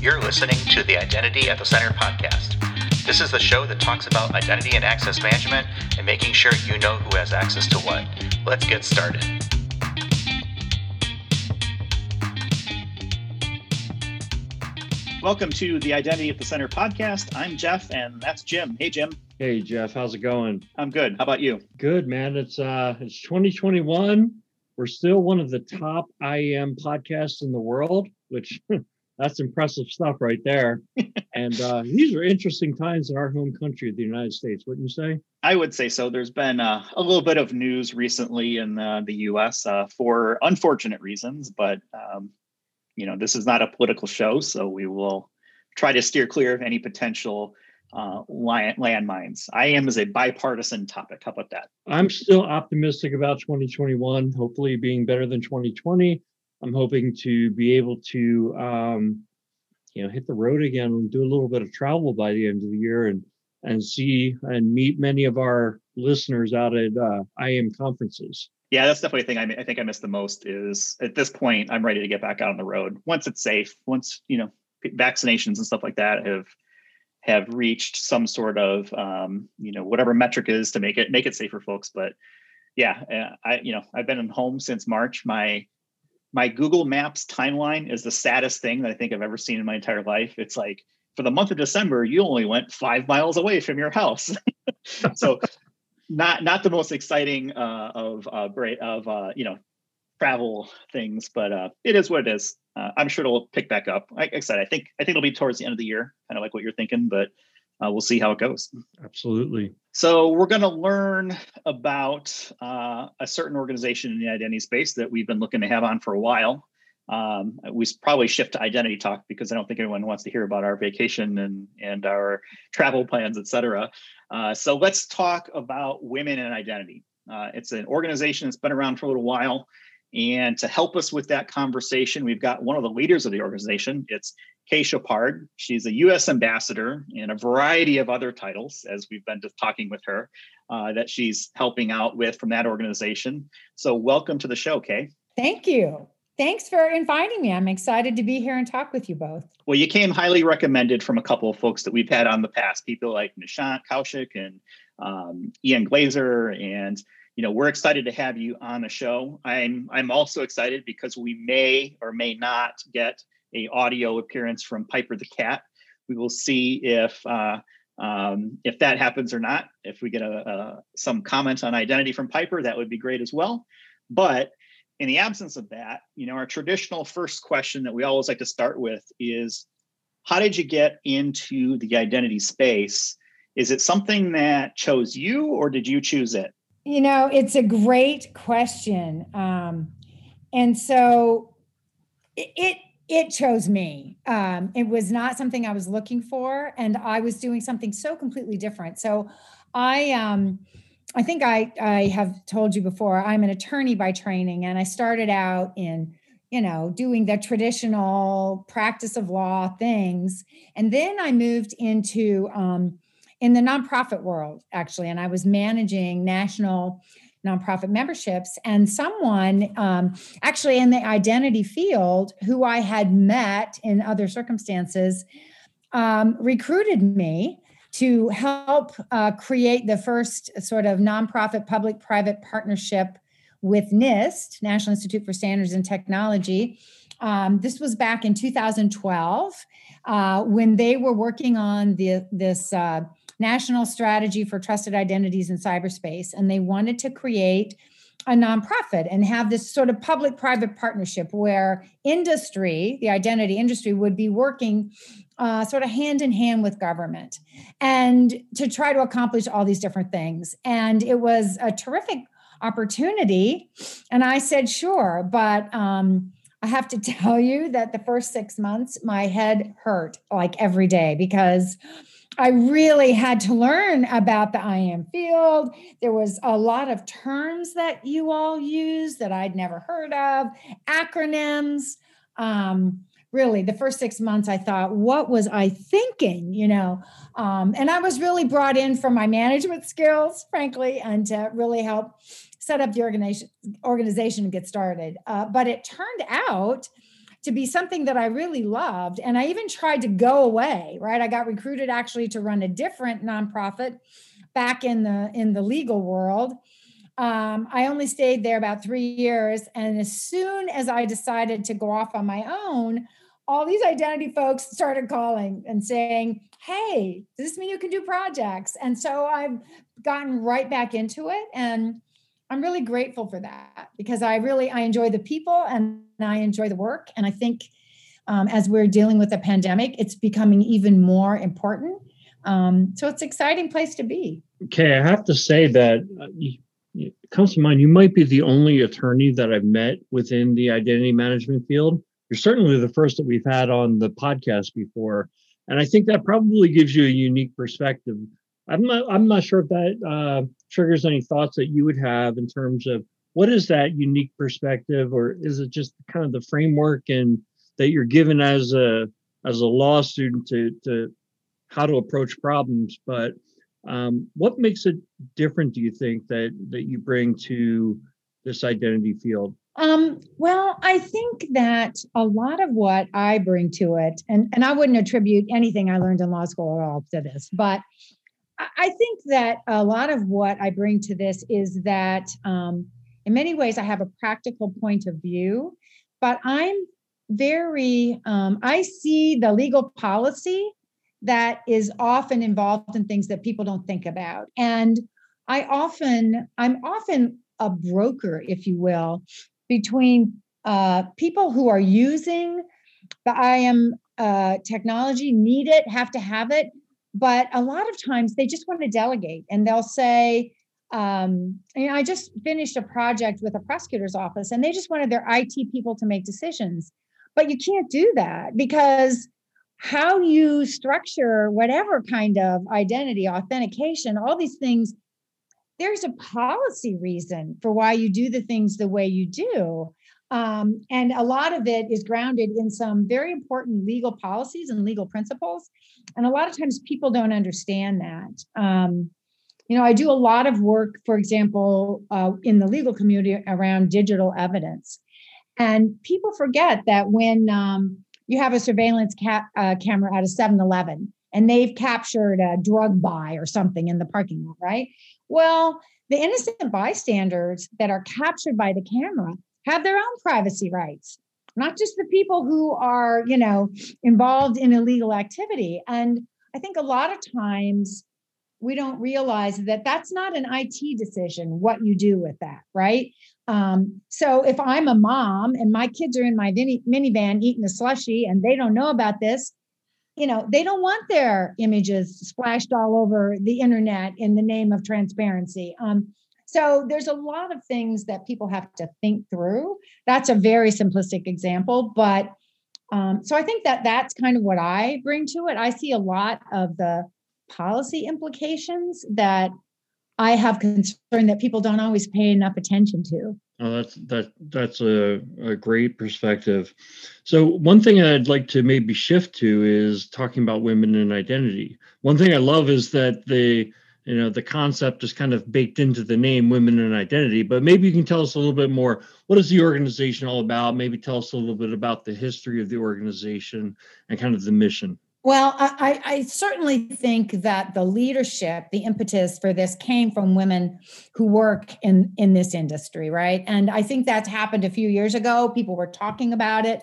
You're listening to the Identity at the Center podcast. This is the show that talks about identity and access management and making sure you know who has access to what. Let's get started. Welcome to the Identity at the Center podcast. I'm Jeff, and that's Jim. Hey, Jim. Hey, Jeff. How's it going? I'm good. How about you? Good, man. It's uh, it's 2021. We're still one of the top IAM podcasts in the world, which that's impressive stuff right there. and uh, these are interesting times in our home country, the United States. Wouldn't you say? I would say so. There's been uh, a little bit of news recently in uh, the U.S. Uh, for unfortunate reasons, but um, you know, this is not a political show, so we will try to steer clear of any potential uh, landmines. am as a bipartisan topic. How about that? I'm still optimistic about 2021, hopefully being better than 2020. I'm hoping to be able to, um, you know, hit the road again and do a little bit of travel by the end of the year and and see and meet many of our listeners out at uh, IAM conferences. Yeah, that's definitely the thing I, I think I miss the most is at this point, I'm ready to get back out on the road. Once it's safe, once, you know, vaccinations and stuff like that have have reached some sort of um, you know whatever metric is to make it make it safe for folks. But yeah uh, i you know i've been home since march. My my google maps timeline is the saddest thing that i think i've ever seen in my entire life it's like for the month of december you only went five miles away from your house so not not the most exciting uh, of uh, of uh, you know travel things, but uh, it is what it is. Uh, I'm sure it'll pick back up. Like I said, I think I think it'll be towards the end of the year, kind of like what you're thinking, but uh, we'll see how it goes. Absolutely. So we're going to learn about uh, a certain organization in the identity space that we've been looking to have on for a while. Um, we probably shift to identity talk because I don't think anyone wants to hear about our vacation and and our travel plans, et cetera. Uh, so let's talk about women and identity. Uh, it's an organization that's been around for a little while. And to help us with that conversation, we've got one of the leaders of the organization. It's Kay Chopard. She's a U.S. ambassador and a variety of other titles, as we've been just talking with her, uh, that she's helping out with from that organization. So, welcome to the show, Kay. Thank you. Thanks for inviting me. I'm excited to be here and talk with you both. Well, you came highly recommended from a couple of folks that we've had on the past, people like Nishant Kaushik and um, Ian Glazer, and you know we're excited to have you on the show. I'm I'm also excited because we may or may not get a audio appearance from Piper the cat. We will see if uh, um, if that happens or not. If we get a, a some comments on identity from Piper, that would be great as well. But in the absence of that, you know, our traditional first question that we always like to start with is how did you get into the identity space? Is it something that chose you or did you choose it? You know, it's a great question. Um, and so it, it it chose me. Um, it was not something I was looking for, and I was doing something so completely different. So I um I think I I have told you before I'm an attorney by training and I started out in you know doing the traditional practice of law things and then I moved into um, in the nonprofit world actually and I was managing national nonprofit memberships and someone um, actually in the identity field who I had met in other circumstances um, recruited me to help uh, create the first sort of nonprofit public private partnership with NIST, National Institute for Standards and Technology. Um, this was back in 2012 uh, when they were working on the, this uh, national strategy for trusted identities in cyberspace, and they wanted to create a nonprofit and have this sort of public private partnership where industry, the identity industry, would be working uh, sort of hand in hand with government and to try to accomplish all these different things. And it was a terrific opportunity. And I said, sure. But um, I have to tell you that the first six months, my head hurt like every day because I really had to learn about the IAM field. There was a lot of terms that you all use that I'd never heard of, acronyms. Um, really the first six months i thought what was i thinking you know um, and i was really brought in for my management skills frankly and to really help set up the organization organization and get started uh, but it turned out to be something that I really loved. And I even tried to go away, right? I got recruited actually to run a different nonprofit back in the in the legal world. Um, I only stayed there about three years. And as soon as I decided to go off on my own, all these identity folks started calling and saying, Hey, does this mean you can do projects? And so I've gotten right back into it. And I'm really grateful for that because I really I enjoy the people and I enjoy the work. And I think um, as we're dealing with the pandemic, it's becoming even more important. Um, so it's an exciting place to be. Okay, I have to say that uh, it comes to mind. You might be the only attorney that I've met within the identity management field. You're certainly the first that we've had on the podcast before, and I think that probably gives you a unique perspective I'm not I'm not sure if that uh, triggers any thoughts that you would have in terms of what is that unique perspective, or is it just kind of the framework and that you're given as a as a law student to to how to approach problems? But um, what makes it different? Do you think that that you bring to this identity field? Um, well, I think that a lot of what I bring to it, and, and I wouldn't attribute anything I learned in law school at all to this, but I think that a lot of what I bring to this is that um, in many ways I have a practical point of view, but I'm very, um, I see the legal policy that is often involved in things that people don't think about. And I often, I'm often a broker, if you will, between uh, people who are using the IAM uh, technology, need it, have to have it, but a lot of times they just want to delegate and they'll say um, you know, I just finished a project with a prosecutor's office and they just wanted their IT people to make decisions. But you can't do that because how you structure whatever kind of identity, authentication, all these things, there's a policy reason for why you do the things the way you do. Um, and a lot of it is grounded in some very important legal policies and legal principles. And a lot of times people don't understand that. Um, you know, I do a lot of work, for example, uh, in the legal community around digital evidence. And people forget that when um, you have a surveillance ca- uh, camera at a 7 Eleven and they've captured a drug buy or something in the parking lot, right? Well, the innocent bystanders that are captured by the camera have their own privacy rights not just the people who are you know involved in illegal activity. And i think a lot of times we don't realize that that's not an it decision what you do with that right? Um, so if i'm a mom and my kids are in my mini- minivan eating a slushy and they don't know about this you know they don't want their images splashed all over the internet in the name of transparency. Um, so there's a lot of things that people have to think through. That's a very simplistic example, but um, so I think that that's kind of what I bring to it. I see a lot of the policy implications that I have concern that people don't always pay enough attention to. Oh, that's that that's a, a great perspective. So one thing I'd like to maybe shift to is talking about women and identity. One thing I love is that they you know the concept is kind of baked into the name women and identity but maybe you can tell us a little bit more. What is the organization all about? Maybe tell us a little bit about the history of the organization and kind of the mission. Well I, I certainly think that the leadership the impetus for this came from women who work in in this industry right? And i think that's happened a few years ago. People were talking about it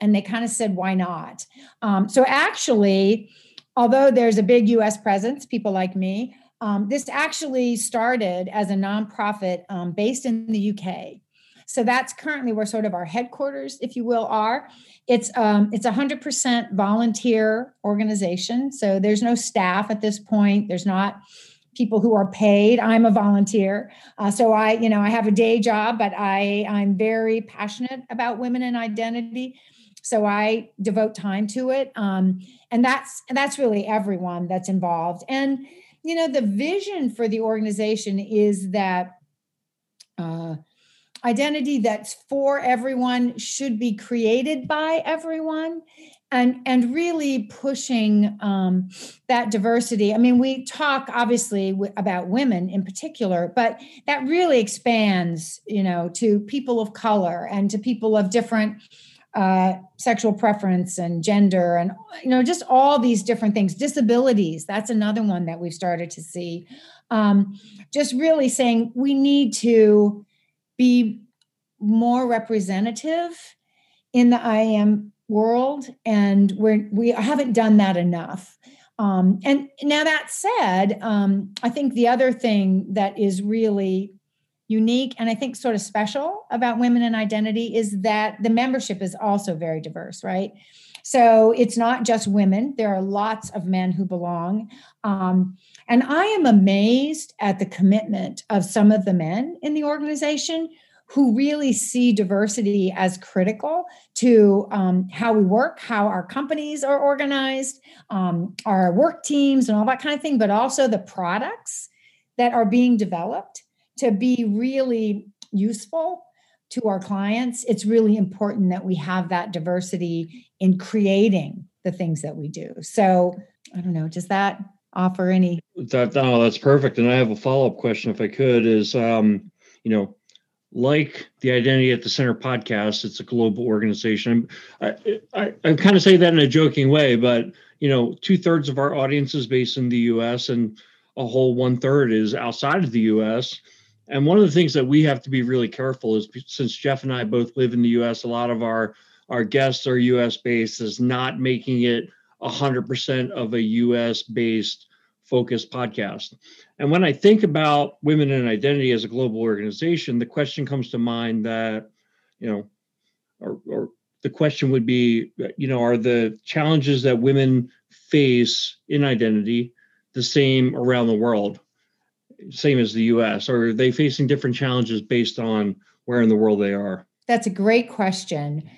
and they kind of said why not? Um, so actually although there's a big us presence people like me um, this actually started as a nonprofit um, based in the UK. So that's currently where sort of our headquarters, if you will, are. It's um, it's a hundred percent volunteer organization. So there's no staff at this point. There's not people who are paid. I'm a volunteer, uh, so I you know I have a day job, but I I'm very passionate about women and identity. So I devote time to it, um, and that's and that's really everyone that's involved. And you know, the vision for the organization is that uh, identity that's for everyone should be created by everyone and and really pushing um, that diversity. I mean we talk obviously w- about women in particular but that really expands you know to people of color and to people of different uh, sexual preference and gender and you know just all these different things. Disabilities that's another one that we've started to see. Um, just really saying we need to be more representative in the IAM world and we're we haven't done that enough. Um, and now that said um, i think the other thing that is really unique and I think sort of special about women and identity is that the membership is also very diverse, right? So it's not just women, there are lots of men who belong. Um, and I am amazed at the commitment of some of the men in the organization who really see diversity as critical to um, how we work, how our companies are organized, um, our work teams, and all that kind of thing, but also the products that are being developed to be really useful to our clients, it's really important that we have that diversity in creating the things that we do. So, I don't know, does that offer any? That no, that's perfect. And I have a follow up question, if I could, is um, you know, like the Identity at the Center podcast, it's a global organization. I, I, I kind of say that in a joking way, but you know, two thirds of our audience is based in the U.S. and a whole one third is outside of the U.S. And one of the things that we have to be really careful is since Jeff and I both live in the US, a lot of our our guests are US based, is not making it 100% of a US based focused podcast. And when I think about women and identity as a global organization, the question comes to mind that, you know, or, or the question would be, you know, are the challenges that women face in identity the same around the world? Same as the US, or are they facing different challenges based on where in the world they are? That's a great question.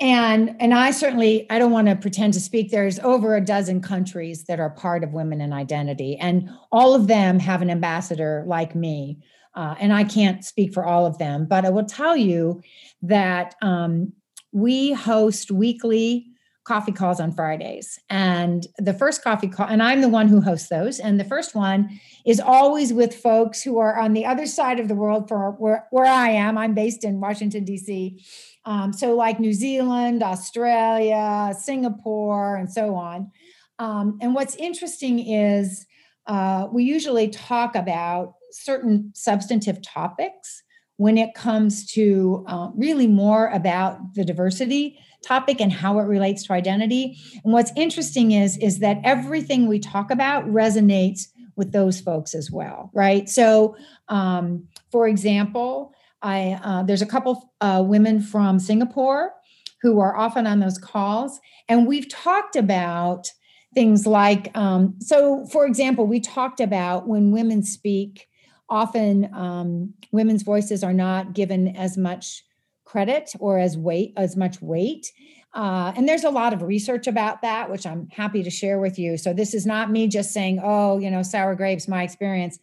And and I certainly I don't want to pretend to speak. There's over a dozen countries that are part of Women in Identity, and all of them have an ambassador like me. Uh, and I can't speak for all of them, but I will tell you that um, we host weekly coffee calls on Fridays. And the first coffee call, and I'm the one who hosts those. And the first one is always with folks who are on the other side of the world for where, where I am. I'm based in Washington, D.C. Um, so, like New Zealand, Australia, Singapore, and so on. Um, and what's interesting is uh, we usually talk about certain substantive topics when it comes to uh, really more about the diversity topic and how it relates to identity. And what's interesting is is that everything we talk about resonates with those folks as well, right? So, um, for example, I uh, there's a couple uh, women from Singapore who are often on those calls, and we've talked about things like um, so. For example, we talked about when women speak. Often, um, women's voices are not given as much credit or as weight as much weight. Uh, and there's a lot of research about that which i'm happy to share with you. So this is not me just saying oh you know sour grapes my experience.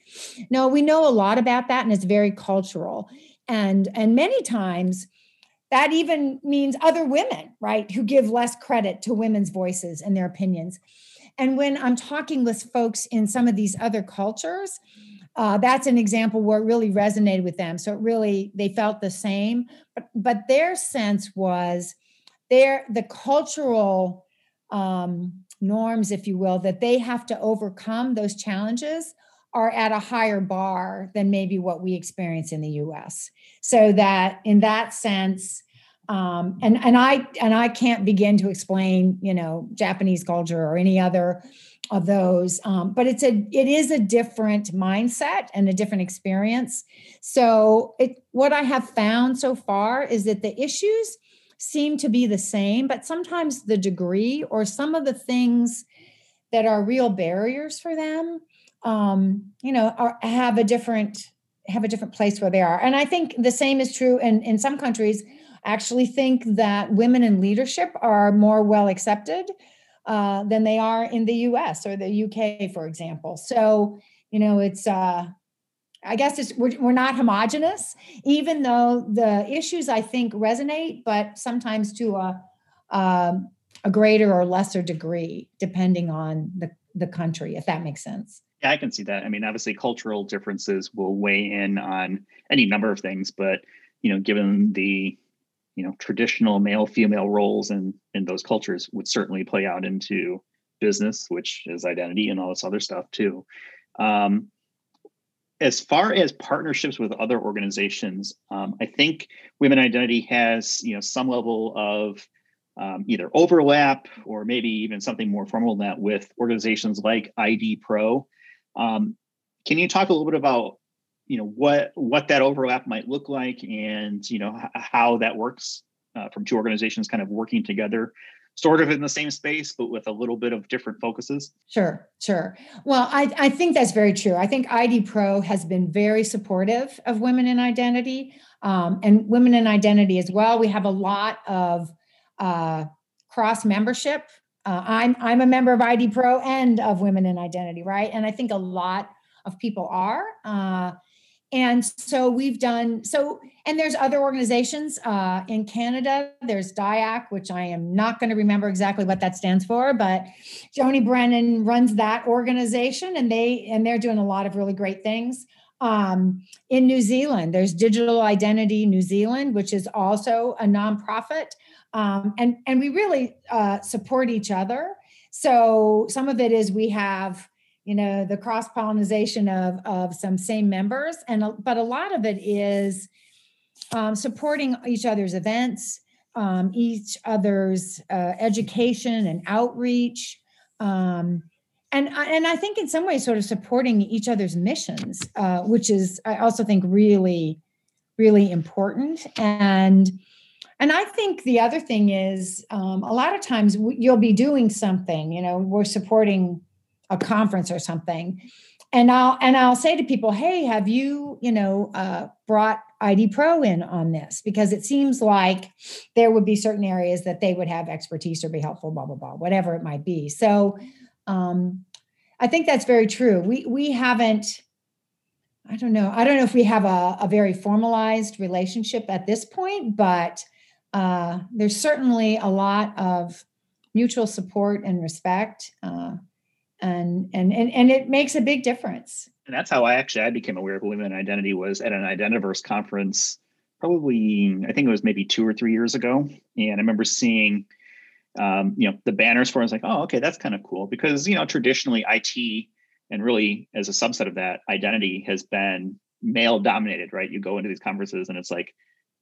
No we know a lot about that and it's very cultural. And and many times that even means other women right who give less credit to women's voices and their opinions. And when i'm talking with folks in some of these other cultures uh, that's an example where it really resonated with them. So it really they felt the same, but but their sense was their the cultural um, norms, if you will, that they have to overcome those challenges are at a higher bar than maybe what we experience in the U.S. So that in that sense. Um, and and I and I can't begin to explain, you know, Japanese culture or any other of those um, but it's a it is a different mindset and a different experience. So it what i have found so far is that the issues seem to be the same but sometimes the degree or some of the things that are real barriers for them um, you know are, have a different have a different place where they are. And i think the same is true in in some countries. Actually think that women in leadership are more well accepted uh, than they are in the US or the UK, for example. So, you know, it's, uh, I guess it's, we're, we're not homogenous, even though the issues I think resonate, but sometimes to a, um, a greater or lesser degree, depending on the, the country, if that makes sense. Yeah, I can see that. I mean, obviously, cultural differences will weigh in on any number of things, but you know, given the you know traditional male female roles in in those cultures would certainly play out into business which is identity and all this other stuff too. Um, as far as partnerships with other organizations um, i think women identity has you know some level of um, either overlap or maybe even something more formal than that with organizations like id pro. Um, can you talk a little bit about you know what what that overlap might look like and you know how that works uh, from two organizations kind of working together sort of in the same space but with a little bit of different focuses. Sure sure. Well i, I think that's very true. I think id pro has been very supportive of women in identity um, and women in identity as well. We have a lot of uh, cross membership. Uh, i'm i'm a member of id pro and of women in identity right? And i think a lot of people are uh, and so we've done so and there's other organizations uh, in canada. There's DIACC which i am not going to remember exactly what that stands for but joni brennan runs that organization and they and they're doing a lot of really great things. Um, in new zealand there's digital identity new zealand which is also a nonprofit. Um, and and we really uh, support each other. So some of it is we have you know the cross pollination of of some same members. And but a lot of it is um, supporting each other's events um, each other's uh, education and outreach um, and and I think in some ways sort of supporting each other's missions uh, which is I also think really really important. And and I think the other thing is um, a lot of times you'll be doing something you know we're supporting a conference or something. And i'll and i'll say to people hey have you you know uh, brought id pro in on this? Because it seems like there would be certain areas that they would have expertise or be helpful blah blah blah whatever it might be. So um, i think that's very true. We we haven't i don't know i don't know if we have a, a very formalized relationship at this point but uh, there's certainly a lot of mutual support and respect uh, and and and and it makes a big difference. And that's how i actually i became aware of women identity was at an identiverse conference probably i think it was maybe two or three years ago. And i remember seeing um, you know the banners for it. i was like oh okay that's kind of cool. Because you know traditionally it and really as a subset of that identity has been male dominated right? You go into these conferences and it's like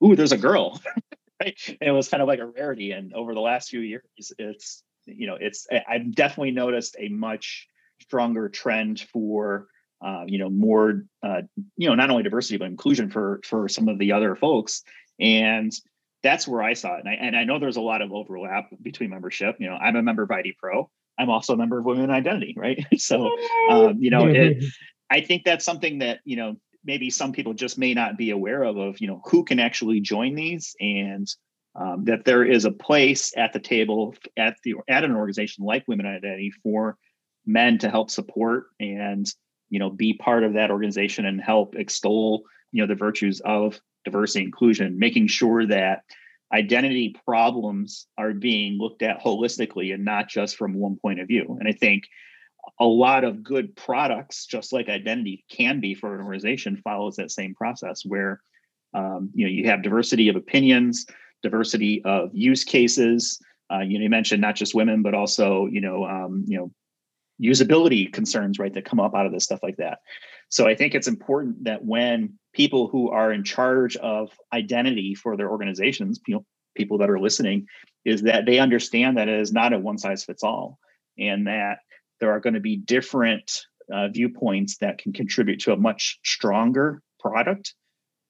ooh there's a girl. Right? And it was kind of like a rarity. And over the last few years it's you know, it's I've definitely noticed a much stronger trend for uh, you know more uh, you know not only diversity but inclusion for for some of the other folks. And that's where I saw it. And I, and I know there's a lot of overlap between membership. You know I'm a member of ID Pro. I'm also a member of Women Identity right? So um, you know it, I think that's something that you know maybe some people just may not be aware of of you know who can actually join these. And um, that there is a place at the table at the at an organization like Women Identity for men to help support and you know be part of that organization and help extol you know the virtues of diversity inclusion, making sure that identity problems are being looked at holistically and not just from one point of view. And I think a lot of good products, just like identity can be for an organization, follows that same process where um, you know you have diversity of opinions diversity of use cases. Uh, you, know, you mentioned not just women, but also you know um, you know usability concerns right that come up out of this stuff like that. So I think it's important that when people who are in charge of identity for their organizations, you know, people that are listening, is that they understand that it is not a one size fits all, and that there are going to be different uh, viewpoints that can contribute to a much stronger product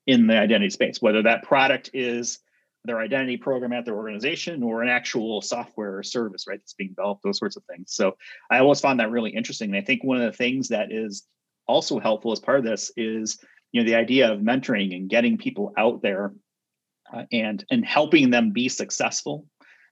in the identity space. Whether that product is their identity program at their organization or an actual software or service, right? That's being developed, those sorts of things. So I always found that really interesting. And I think one of the things that is also helpful as part of this is, you know, the idea of mentoring and getting people out there uh, and and helping them be successful.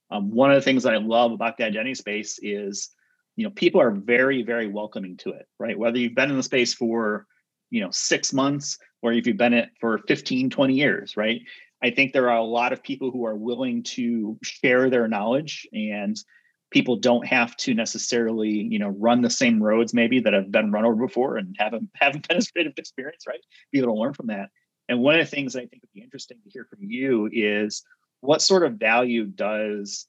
Um, one of the things that I love about the identity space is, you know, people are very, very welcoming to it, right? Whether you've been in the space for, you know, six months or if you've been it for 15, 20 years, right? I think there are a lot of people who are willing to share their knowledge and people don't have to necessarily, you know, run the same roads maybe that have been run over before and haven't haven't penetrative experience, right? Be able to learn from that. And one of the things that I think would be interesting to hear from you is what sort of value does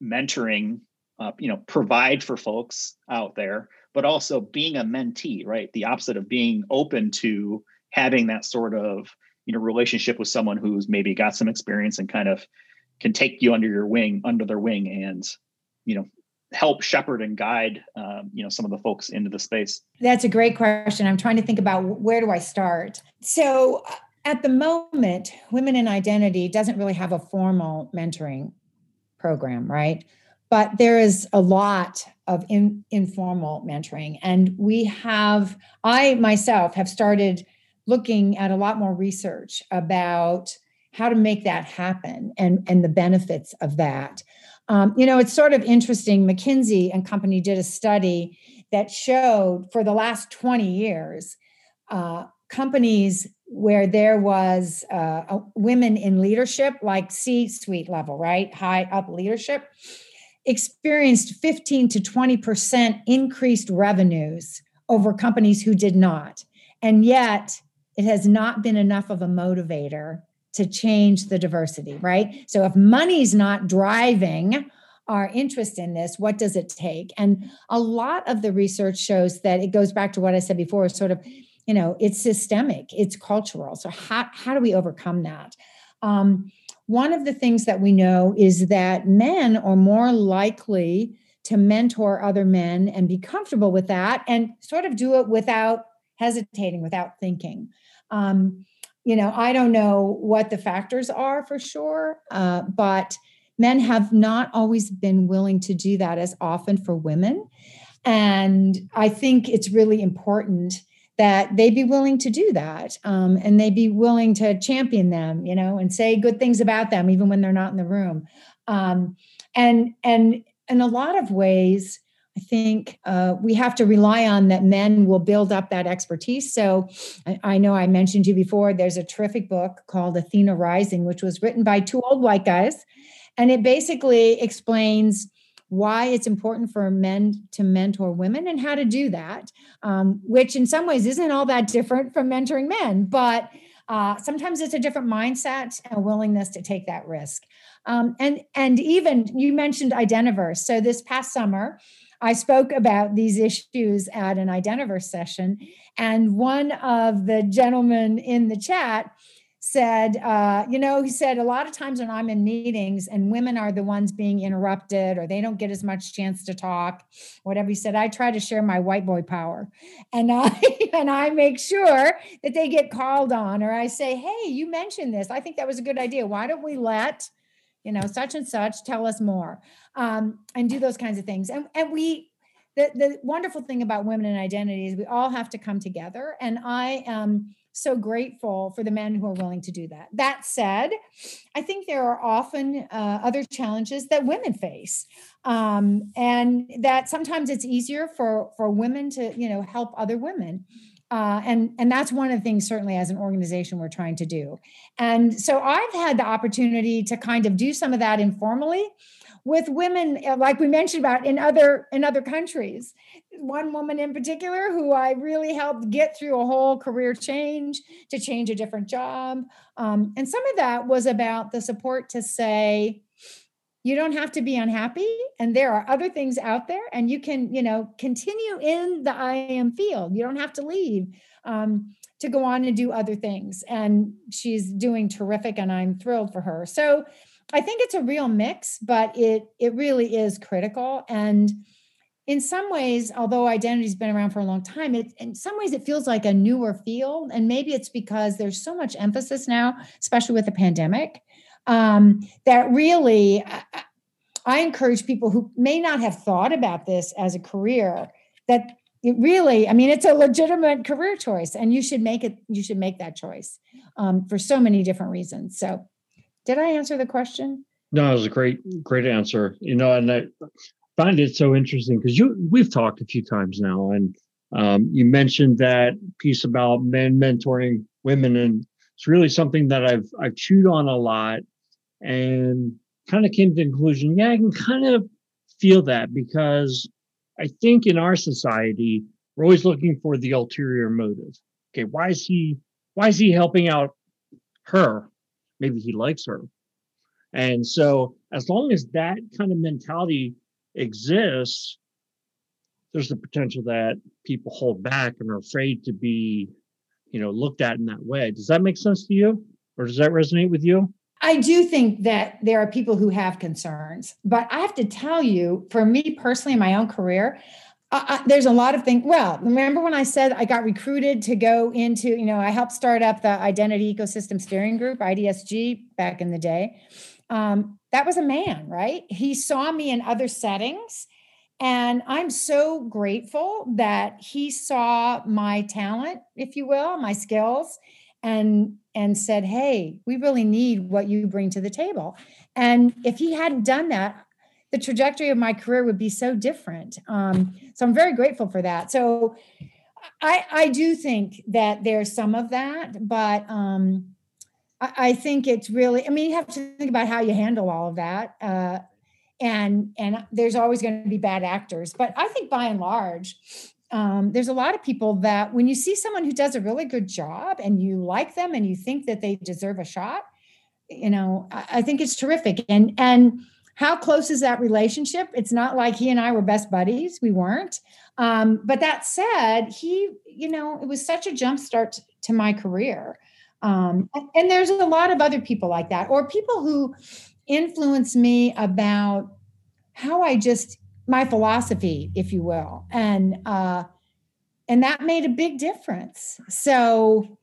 mentoring uh, you know provide for folks out there but also being a mentee right the opposite of being open to having that sort of you know relationship with someone who's maybe got some experience and kind of can take you under your wing under their wing and you know help shepherd and guide um, you know some of the folks into the space. That's a great question. I'm trying to think about where do i start? So uh, at the moment women in identity doesn't really have a formal mentoring program right? But there is a lot of in, informal mentoring and we have i myself have started looking at a lot more research about how to make that happen and and the benefits of that um, you know it's sort of interesting mckinsey and company did a study that showed for the last 20 years uh, companies where there was uh, women in leadership like c suite level right high up leadership experienced 15 to 20% increased revenues over companies who did not. And yet, it has not been enough of a motivator to change the diversity, right? So, if money's not driving our interest in this, what does it take? And a lot of the research shows that it goes back to what I said before sort of, you know, it's systemic, it's cultural. So, how, how do we overcome that? Um, one of the things that we know is that men are more likely to mentor other men and be comfortable with that and sort of do it without hesitating, without thinking. Um, you know, I don't know what the factors are for sure, uh, but men have not always been willing to do that as often for women. And I think it's really important that they be willing to do that um, and they be willing to champion them you know and say good things about them even when they're not in the room um, and and in a lot of ways i think uh, we have to rely on that men will build up that expertise so I, I know i mentioned to you before there's a terrific book called athena rising which was written by two old white guys and it basically explains why it's important for men to mentor women and how to do that, um, which in some ways isn't all that different from mentoring men, but uh, sometimes it's a different mindset and willingness to take that risk. Um, and and even you mentioned Identiverse. So this past summer, I spoke about these issues at an Identiverse session, and one of the gentlemen in the chat said, uh, you know, he said a lot of times when I'm in meetings and women are the ones being interrupted or they don't get as much chance to talk, whatever he said, I try to share my white boy power, and I and I make sure that they get called on, or I say, hey, you mentioned this. I think that was a good idea. Why don't we let you know such and such tell us more um, and do those kinds of things and and we the, the wonderful thing about women and identity is we all have to come together and i am so grateful for the men who are willing to do that. That said, I think there are often uh, other challenges that women face, um, and that sometimes it's easier for for women to you know help other women. Uh, and and that's one of the things certainly as an organization we're trying to do. And so i've had the opportunity to kind of do some of that informally with women uh, like we mentioned about in other in other countries. One woman in particular who i really helped get through a whole career change to change a different job. Um, and some of that was about the support to say you don't have to be unhappy and there are other things out there and you can you know continue in the i am field you don't have to leave um, to go on and do other things and she's doing terrific and i'm thrilled for her so I think it's a real mix, but it it really is critical. And in some ways, although identity's been around for a long time, it in some ways it feels like a newer field. And maybe it's because there's so much emphasis now, especially with the pandemic, um, that really I, I encourage people who may not have thought about this as a career that it really i mean it's a legitimate career choice and you should make it you should make that choice um, for so many different reasons so did I answer the question? No, it was a great, great answer. You know, and I find it so interesting because you we've talked a few times now, and um, you mentioned that piece about men mentoring women, and it's really something that I've I've chewed on a lot, and kind of came to the conclusion. Yeah, I can kind of feel that because I think in our society we're always looking for the ulterior motive. Okay, why is he why is he helping out her maybe he likes her And so, as long as that kind of mentality exists, there's the potential that people hold back and are afraid to be, you know, looked at in that way. Does that make sense to you? Or does that resonate with you? I do think that there are people who have concerns, but I have to tell you, for me personally, in my own career, there's a lot of things. Well, remember when I said I got recruited to go into, you know, I helped start up the Identity Ecosystem Steering Group, IDESG, back in the day. Um, that was a man, right? He saw me in other settings. And I'm so grateful that he saw my talent, if you will, my skills, and and said, "Hey, we really need what you bring to the table." And if he hadn't done that, the trajectory of my career would be so different. Um, so I'm very grateful for that. So I, I do think that there's some of that, but um, I, I, think it's really, I mean, you have to think about how you handle all of that. Uh, and and there's always going to be bad actors, but I think by and large, um, there's a lot of people that when you see someone who does a really good job and you like them and you think that they deserve a shot, you know, I, I think it's terrific. And and how close is that relationship? It's not like he and I were best buddies. We weren't. Um, but that said, he, you know, it was such a jump start to my career. Um, and there's a lot of other people like that, or people who influence me about how I just my philosophy, if you will, and uh, and that made a big difference. So,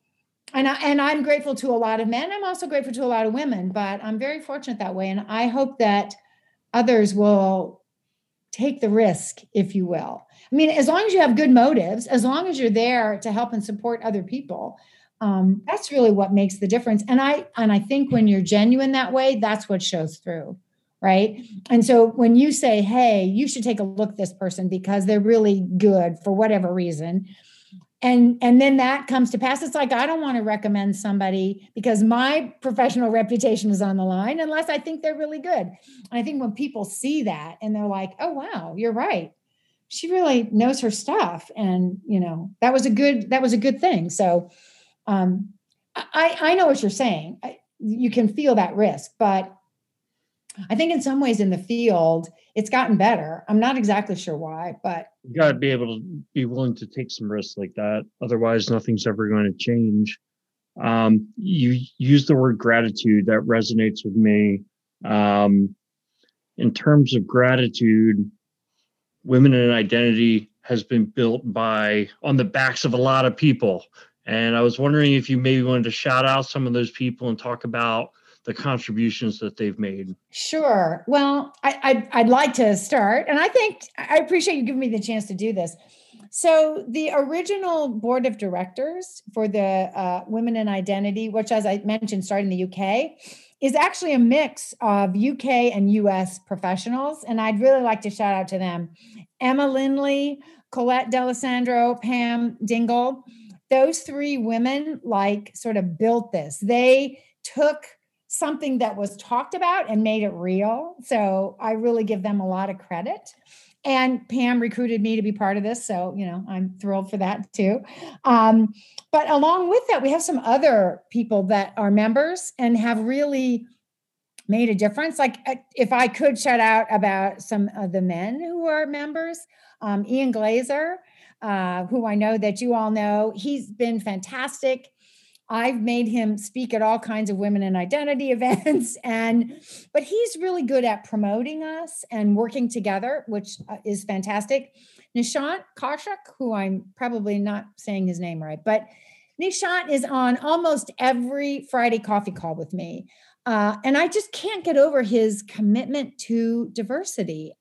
and I, and I'm grateful to a lot of men. I'm also grateful to a lot of women, but I'm very fortunate that way, and I hope that others will take the risk, if you will. I mean, as long as you have good motives, as long as you're there to help and support other people, um, that's really what makes the difference. And I and I think when you're genuine that way, that's what shows through, right? And so when you say, "Hey, you should take a look at this person because they're really good for whatever reason," and and then that comes to pass. It's like i don't want to recommend somebody because my professional reputation is on the line unless i think they're really good. And i think when people see that and they're like oh wow you're right. She really knows her stuff and you know that was a good that was a good thing. So um i i know what you're saying. I, you can feel that risk but i think in some ways in the field it's gotten better. I'm not exactly sure why, but you got to be able to be willing to take some risks like that. Otherwise, nothing's ever going to change. Um, you use the word gratitude that resonates with me. Um, in terms of gratitude, women and identity has been built by on the backs of a lot of people. And I was wondering if you maybe wanted to shout out some of those people and talk about the contributions that they've made? Sure. Well, I, I'd, I'd like to start, and I think I appreciate you giving me the chance to do this. So, the original board of directors for the uh, Women in Identity, which, as I mentioned, started in the UK, is actually a mix of UK and US professionals. And I'd really like to shout out to them Emma Lindley, Colette D'Alessandro, Pam Dingle. Those three women, like, sort of built this. They took something that was talked about and made it real. So I really give them a lot of credit. And Pam recruited me to be part of this. So, you know, I'm thrilled for that too. Um, but along with that, we have some other people that are members and have really made a difference. Like, uh, if I could shout out about some of the men who are members, um, Ian Glazer, uh, who I know that you all know, he's been fantastic. I've made him speak at all kinds of women and identity events and but he's really good at promoting us and working together, which uh, is fantastic. Nishant Kaushik, who I'm probably not saying his name right, but Nishant is on almost every Friday coffee call with me. Uh, and I just can't get over his commitment to diversity.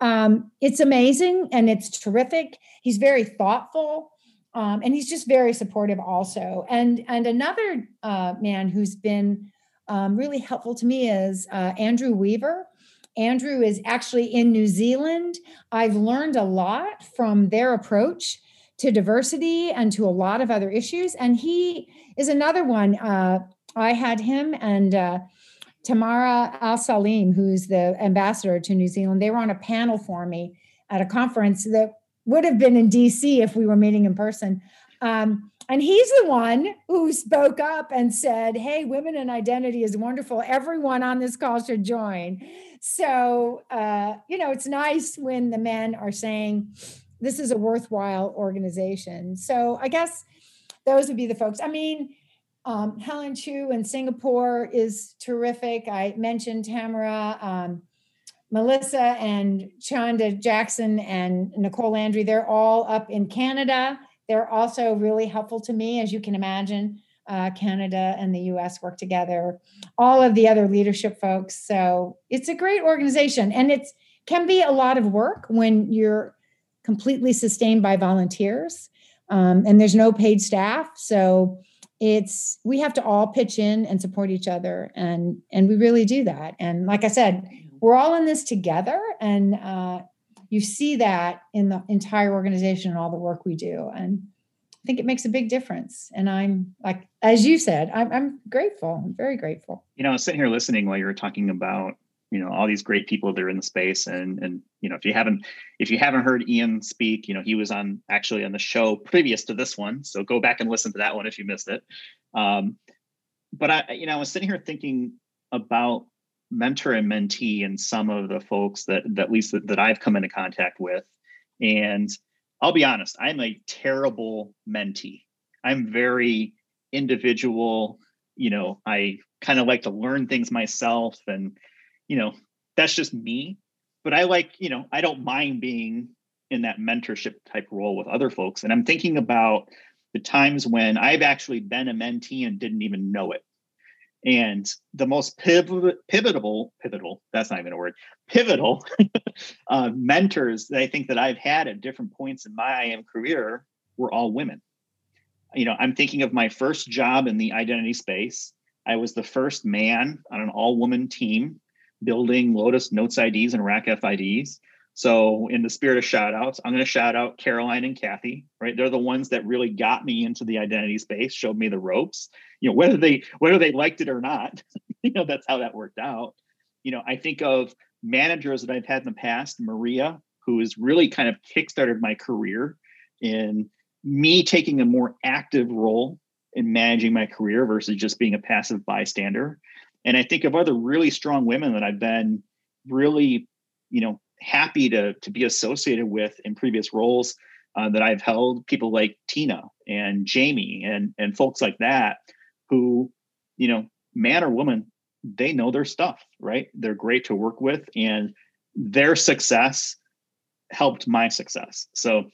Um, it's amazing and it's terrific. He's very thoughtful. Um, and he's just very supportive also. And and another uh, man who's been um, really helpful to me is uh, Andrew Weaver. Andrew is actually in New Zealand. I've learned a lot from their approach to diversity and to a lot of other issues. And he is another one. Uh, I had him and uh, Tamara Al Salim, who's the ambassador to New Zealand. They were on a panel for me at a conference that would have been in DC if we were meeting in person. Um, and he's the one who spoke up and said, Hey, women and identity is wonderful. Everyone on this call should join. So, uh, you know, it's nice when the men are saying, This is a worthwhile organization. So, I guess those would be the folks. I mean, um, Helen Chu in Singapore is terrific. I mentioned Tamara. Um, Melissa and Chanda Jackson and Nicole Landry, they're all up in Canada. They're also really helpful to me, as you can imagine. Uh, Canada and the US work together, all of the other leadership folks. So it's a great organization and it can be a lot of work when you're completely sustained by volunteers um, and there's no paid staff. So it's we have to all pitch in and support each other and and we really do that and like i said we're all in this together and uh, you see that in the entire organization and all the work we do. And i think it makes a big difference. And i'm like as you said i'm, I'm grateful i'm very grateful. You know sitting here listening while you were talking about you know all these great people that are in the space and and you know if you haven't if you haven't heard ian speak you know he was on actually on the show previous to this one. So go back and listen to that one if you missed it. Um but i you know i was sitting here thinking about mentor and mentee and some of the folks that, that at least that, that I've come into contact with. And I'll be honest, I'm a terrible mentee. I'm very individual. You know, I kind of like to learn things myself. And, you know, that's just me. But I like, you know, I don't mind being in that mentorship type role with other folks. And I'm thinking about the times when I've actually been a mentee and didn't even know it. And the most pivotal, pivotal, pivotal, that's not even a word, pivotal uh, mentors that I think that I've had at different points in my IM career were all women. You know, I'm thinking of my first job in the identity space. I was the first man on an all woman team building Lotus Notes IDs and RACF IDs. So, in the spirit of shout outs, I'm going to shout out Caroline and Kathy, right? They're the ones that really got me into the identity space, showed me the ropes. You know, whether they whether they liked it or not, you know, that's how that worked out. You know, I think of managers that I've had in the past, Maria, who has really kind of kickstarted my career in me taking a more active role in managing my career versus just being a passive bystander. And I think of other really strong women that I've been really, you know, happy to to be associated with in previous roles uh, that I've held. People like Tina and Jamie and and folks like that, who, you know, man or woman, they know their stuff, right? They're great to work with, and their success helped my success. So,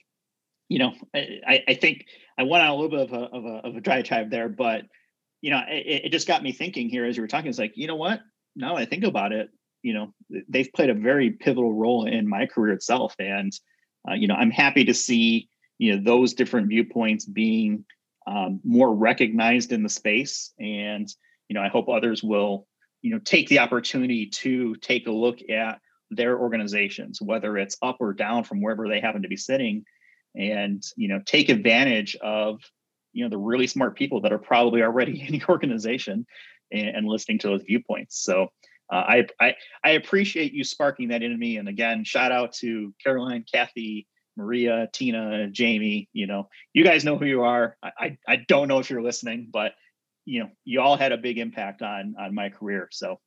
you know, I, I think I went on a little bit of a of a, of a there, but you know, it, it just got me thinking here as you were talking. It's like, you know what? Now I think about it, you know they've played a very pivotal role in my career itself. And uh, you know i'm happy to see you know those different viewpoints being um, more recognized in the space. And you know i hope others will you know take the opportunity to take a look at their organizations whether it's up or down from wherever they happen to be sitting and you know take advantage of you know the really smart people that are probably already in the organization and, and listening to those viewpoints. So uh, I, I I appreciate you sparking that in me. And again, shout out to Caroline, Kathy, Maria, Tina, Jamie. You know, you guys know who you are. I, I, I don't know if you're listening, but you know, you all had a big impact on on my career. So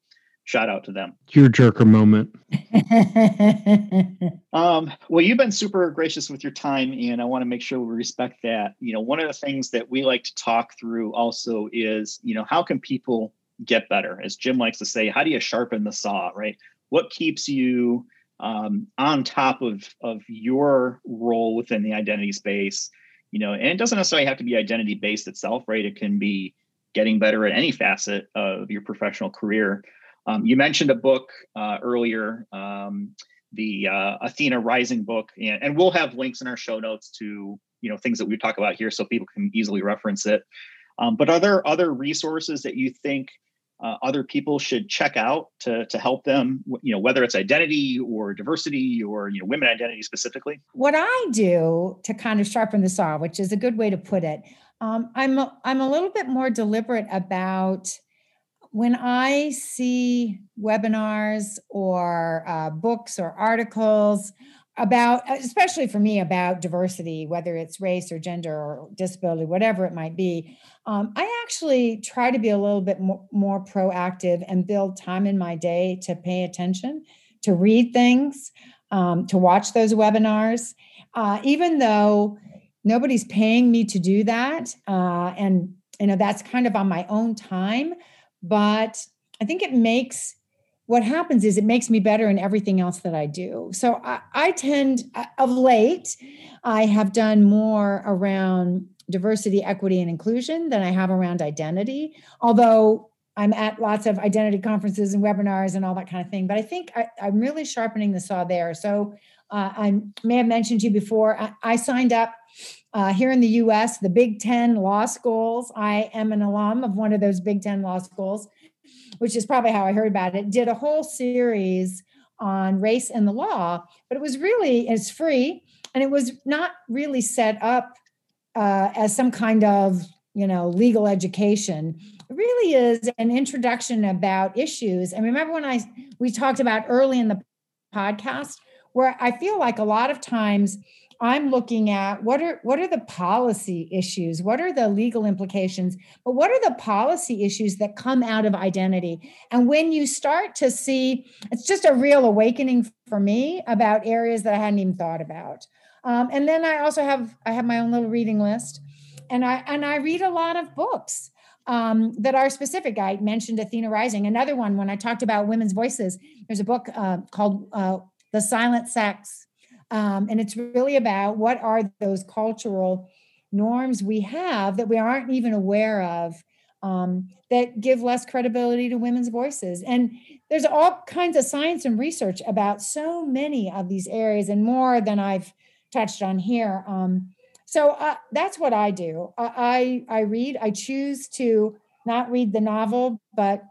shout out to them. Your jerker moment. um, well, you've been super gracious with your time, and I want to make sure we respect that. You know, one of the things that we like to talk through also is, you know, how can people get better. As Jim likes to say, how do you sharpen the saw, right? What keeps you um, on top of, of your role within the identity space? You know, and it doesn't necessarily have to be identity based itself, right? It can be getting better at any facet of your professional career. Um, you mentioned a book uh, earlier, um, the uh, Athena Rising book, and, and we'll have links in our show notes to you know things that we talk about here, so people can easily reference it. Um, but are there other resources that you think uh, other people should check out to, to help them you know whether it's identity or diversity or you know women identity specifically? What i do to kind of sharpen the saw which is a good way to put it um, i'm a, i'm a little bit more deliberate about when i see webinars or uh, books or articles about especially for me about diversity whether it's race or gender or disability whatever it might be um, i actually try to be a little bit more, more, proactive and build time in my day to pay attention to read things um, to watch those webinars. Uh, even though nobody's paying me to do that uh, and you know that's kind of on my own time but i think it makes what happens is it makes me better in everything else that I do. So I, I tend, of late, I have done more around diversity, equity, and inclusion than I have around identity. Although I'm at lots of identity conferences and webinars and all that kind of thing. But I think I, am really sharpening the saw there. So uh, I may have mentioned to you before, I, I signed up uh, here in the US, the Big Ten law schools. I am an alum of one of those Big Ten law schools which is probably how I heard about it, did a whole series on race and the law, but it was really it's free and it was not really set up uh, as some kind of you know legal education. It really is an introduction about issues. And remember when I we talked about early in the podcast where I feel like a lot of times I'm looking at what are what are the policy issues? What are the legal implications? But what are the policy issues that come out of identity? And when you start to see, it's just a real awakening for me about areas that I hadn't even thought about. Um, and then I also have I have my own little reading list, and I and I read a lot of books um, that are specific. I mentioned Athena Rising. Another one when I talked about women's voices. There's a book uh, called uh, The Silent Sex um, and it's really about what are those cultural norms we have that we aren't even aware of um, that give less credibility to women's voices. And there's all kinds of science and research about so many of these areas and more than I've touched on here. Um, so uh, that's what I do. I, I read. I choose to not read the novel, but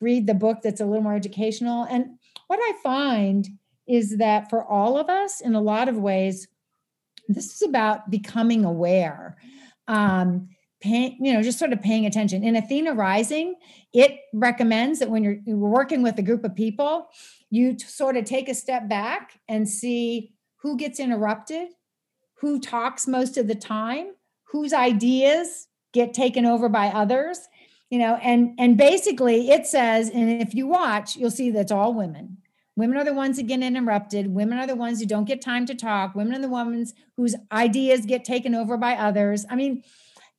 read the book that's a little more educational. And what I find is that for all of us, in a lot of ways, this is about becoming aware. Um, paying, you know, just sort of paying attention. In Athena Rising, it recommends that when you're, you're working with a group of people, you sort of take a step back and see who gets interrupted, who talks most of the time, whose ideas get taken over by others you know and and basically it says and if you watch you'll see that's all women Women are the ones that get interrupted. Women are the ones who don't get time to talk. Women are the ones whose ideas get taken over by others. I mean,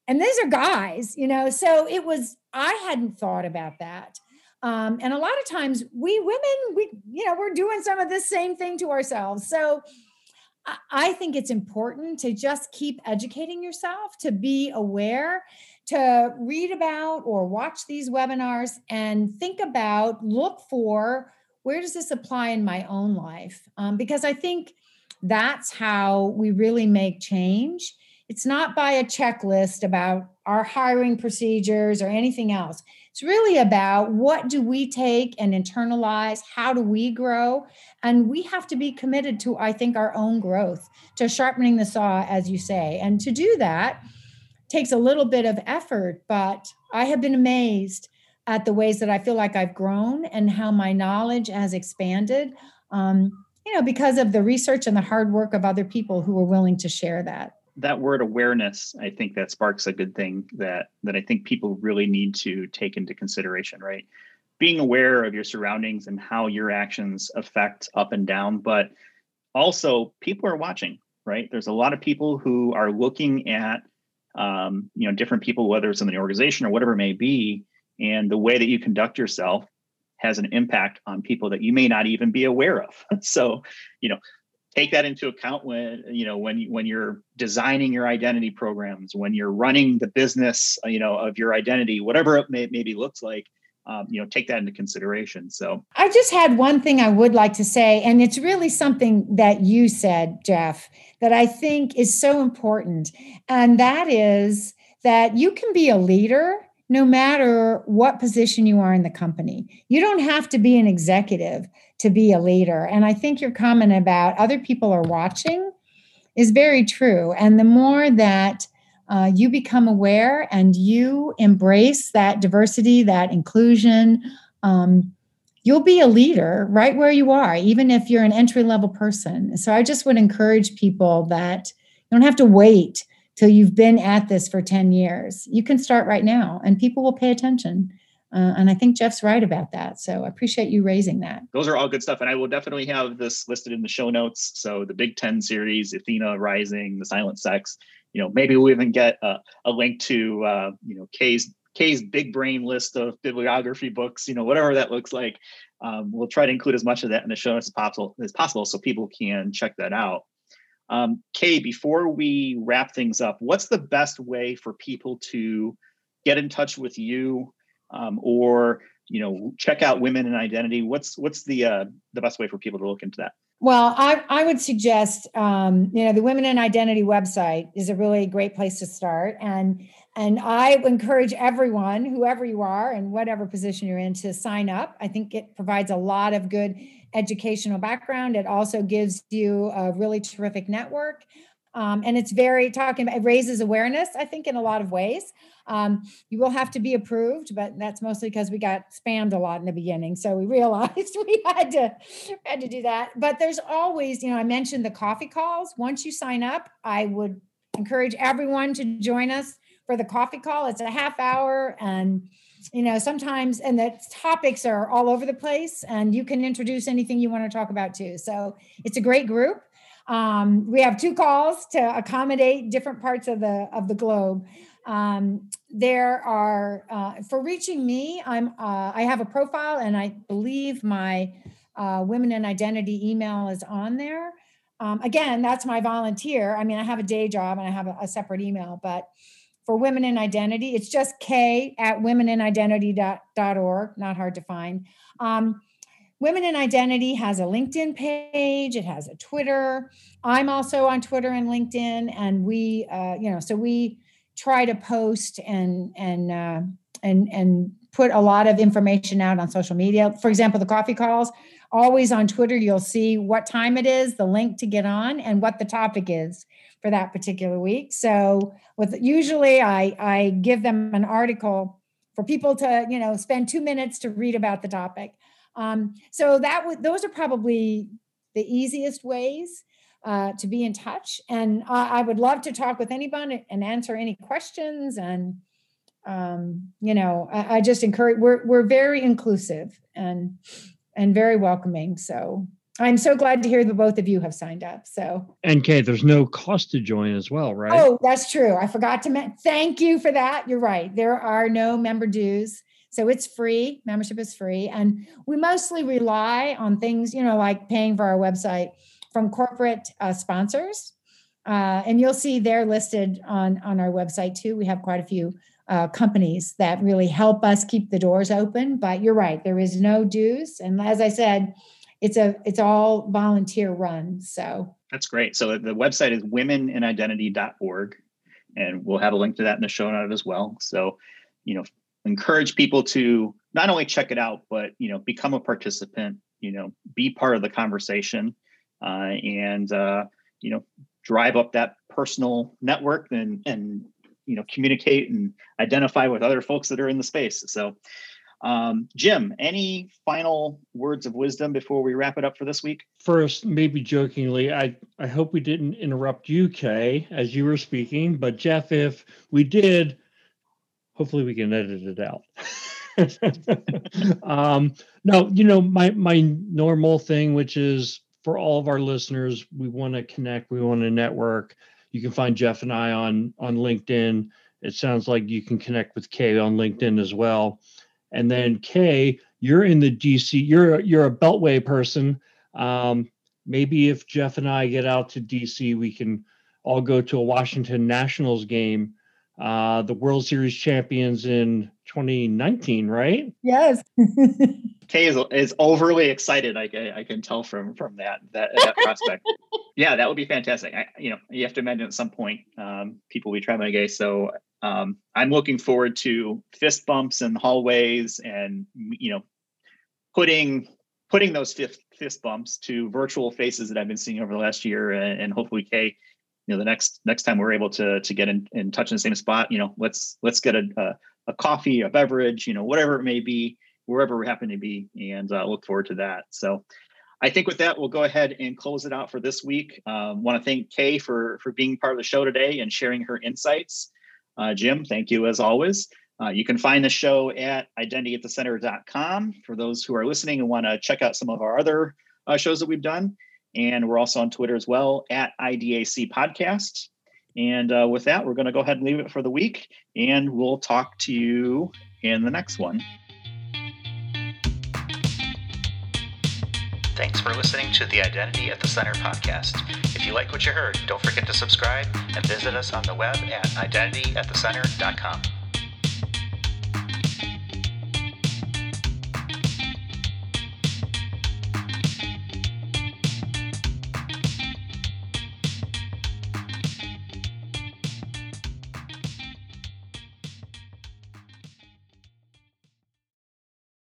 and these are guys, you know. So it was, I hadn't thought about that. Um, and a lot of times we women, we, you know, we're doing some of this same thing to ourselves. So I, I think it's important to just keep educating yourself, to be aware, to read about or watch these webinars and think about, look for where does this apply in my own life? Um, because I think that's how we really make change. It's not by a checklist about our hiring procedures or anything else. It's really about what do we take and internalize? How do we grow? And we have to be committed to, I think, our own growth, to sharpening the saw, as you say. And to do that takes a little bit of effort, but I have been amazed at the ways that I feel like I've grown and how my knowledge has expanded. Um, you know, because of the research and the hard work of other people who were willing to share that. That word awareness, I think that sparks a good thing that that I think people really need to take into consideration, right? Being aware of your surroundings and how your actions affect up and down, but also people are watching, right? There's a lot of people who are looking at um, you know different people, whether it's in the organization or whatever it may be, and the way that you conduct yourself has an impact on people that you may not even be aware of. So you know take that into account when you know when when you're designing your identity programs when you're running the business you know of your identity whatever it may, maybe looks like um, you know take that into consideration. So i just had one thing i would like to say and it's really something that you said jeff that i think is so important. And that is that you can be a leader no matter what position you are in the company. You don't have to be an executive to be a leader. And I think your comment about other people are watching is very true. And the more that uh, you become aware and you embrace that diversity, that inclusion, um, you'll be a leader right where you are, even if you're an entry level person. So I just would encourage people that you don't have to wait till you've been at this for 10 years. You can start right now and people will pay attention. Uh, and I think Jeff's right about that. So I appreciate you raising that. Those are all good stuff. And I will definitely have this listed in the show notes. So the Big Ten series, Athena Rising, The Silent Sex, you know, maybe we'll even get a, a link to, uh, you know, Kay's Kay's big brain list of bibliography books, you know, whatever that looks like. Um, we'll try to include as much of that in the show notes as possible, as possible so people can check that out. Um, Kay, before we wrap things up, what's the best way for people to get in touch with you um, or you know check out women and identity? What's what's the uh, the best way for people to look into that? Well, I, I would suggest, um, you know, the Women and Identity website is a really great place to start. And and I encourage everyone, whoever you are and whatever position you're in, to sign up. I think it provides a lot of good educational background. It also gives you a really terrific network. Um, and it's very talking about it raises awareness, I think, in a lot of ways. Um, you will have to be approved, but that's mostly because we got spammed a lot in the beginning. So we realized we had to had to do that. But there's always, you know, I mentioned the coffee calls. Once you sign up, I would encourage everyone to join us for the coffee call. It's a half hour and you know sometimes and the topics are all over the place and you can introduce anything you want to talk about too. So it's a great group. Um, we have two calls to accommodate different parts of the of the globe. Um, there are uh, for reaching me i'm uh, i have a profile and i believe my uh, women and identity email is on there. Um, again that's my volunteer. I mean i have a day job and i have a, a separate email but for women in identity. It's just K at womeninidentity.org, not hard to find. Um, Women in Identity has a LinkedIn page, it has a Twitter. I'm also on Twitter and LinkedIn, and we, uh, you know, so we try to post and and uh, and and put a lot of information out on social media. For example, the coffee calls. Always on Twitter, you'll see what time it is, the link to get on, and what the topic is for that particular week. So with usually I I give them an article for people to you know spend two minutes to read about the topic. Um, so that would those are probably the easiest ways uh, to be in touch. And I, I, would love to talk with anyone and answer any questions. And um, you know, I, I just encourage. We're we're very inclusive and and very welcoming. So I'm so glad to hear that both of you have signed up. So, and Kay, there's no cost to join as well, right? Oh, that's true. I forgot to mention. Thank you for that. You're right. There are no member dues. So it's free. Membership is free. And we mostly rely on things, you know, like paying for our website from corporate uh, sponsors. Uh, and you'll see they're listed on, on our website too. We have quite a few uh, companies that really help us keep the doors open. But you're right, there is no dues. And as I said, it's a it's all volunteer run so. That's great. So the website is womeninidentity.org and we'll have a link to that in the show note as well. So you know encourage people to not only check it out but you know become a participant you know be part of the conversation uh, and uh, you know drive up that personal network and and you know communicate and identify with other folks that are in the space. So um, Jim, any final words of wisdom before we wrap it up for this week? First, maybe jokingly, I, I hope we didn't interrupt you, Kay, as you were speaking. But Jeff, if we did, hopefully we can edit it out. um, no, you know, my my normal thing, which is for all of our listeners, we want to connect, we want to network. You can find Jeff and I on on LinkedIn. It sounds like you can connect with Kay on LinkedIn as well. And then Kay, you're in the DC. You're you're a Beltway person. Um, maybe if Jeff and I get out to DC, we can all go to a Washington Nationals game. Uh, the World Series champions in 2019, right? Yes. Kay is, is overly excited. I, I can tell from from that that, that prospect. yeah, that would be fantastic. I, you know, you have to imagine at some point um, people will be traveling again. So um, I'm looking forward to fist bumps in hallways and you know putting putting those fist, fist bumps to virtual faces that I've been seeing over the last year, and, and hopefully, Kay, you know, the next next time we're able to to get in, in touch in the same spot, you know, let's let's get a, a, a coffee, a beverage, you know, whatever it may be, wherever we happen to be, and uh, look forward to that. So. I think with that, we'll go ahead and close it out for this week. Um, Want to thank Kay for for being part of the show today and sharing her insights. Uh, Jim, thank you as always. Uh, you can find the show at identityatthecenter.com for those who are listening and want to check out some of our other uh, shows that we've done. And we're also on Twitter as well at IDAC Podcast. And uh, with that, we're going to go ahead and leave it for the week, and we'll talk to you in the next one. Thanks for listening to the Identity at the Center podcast. If you like what you heard, don't forget to subscribe and visit us on the web at identityatthecenter.com.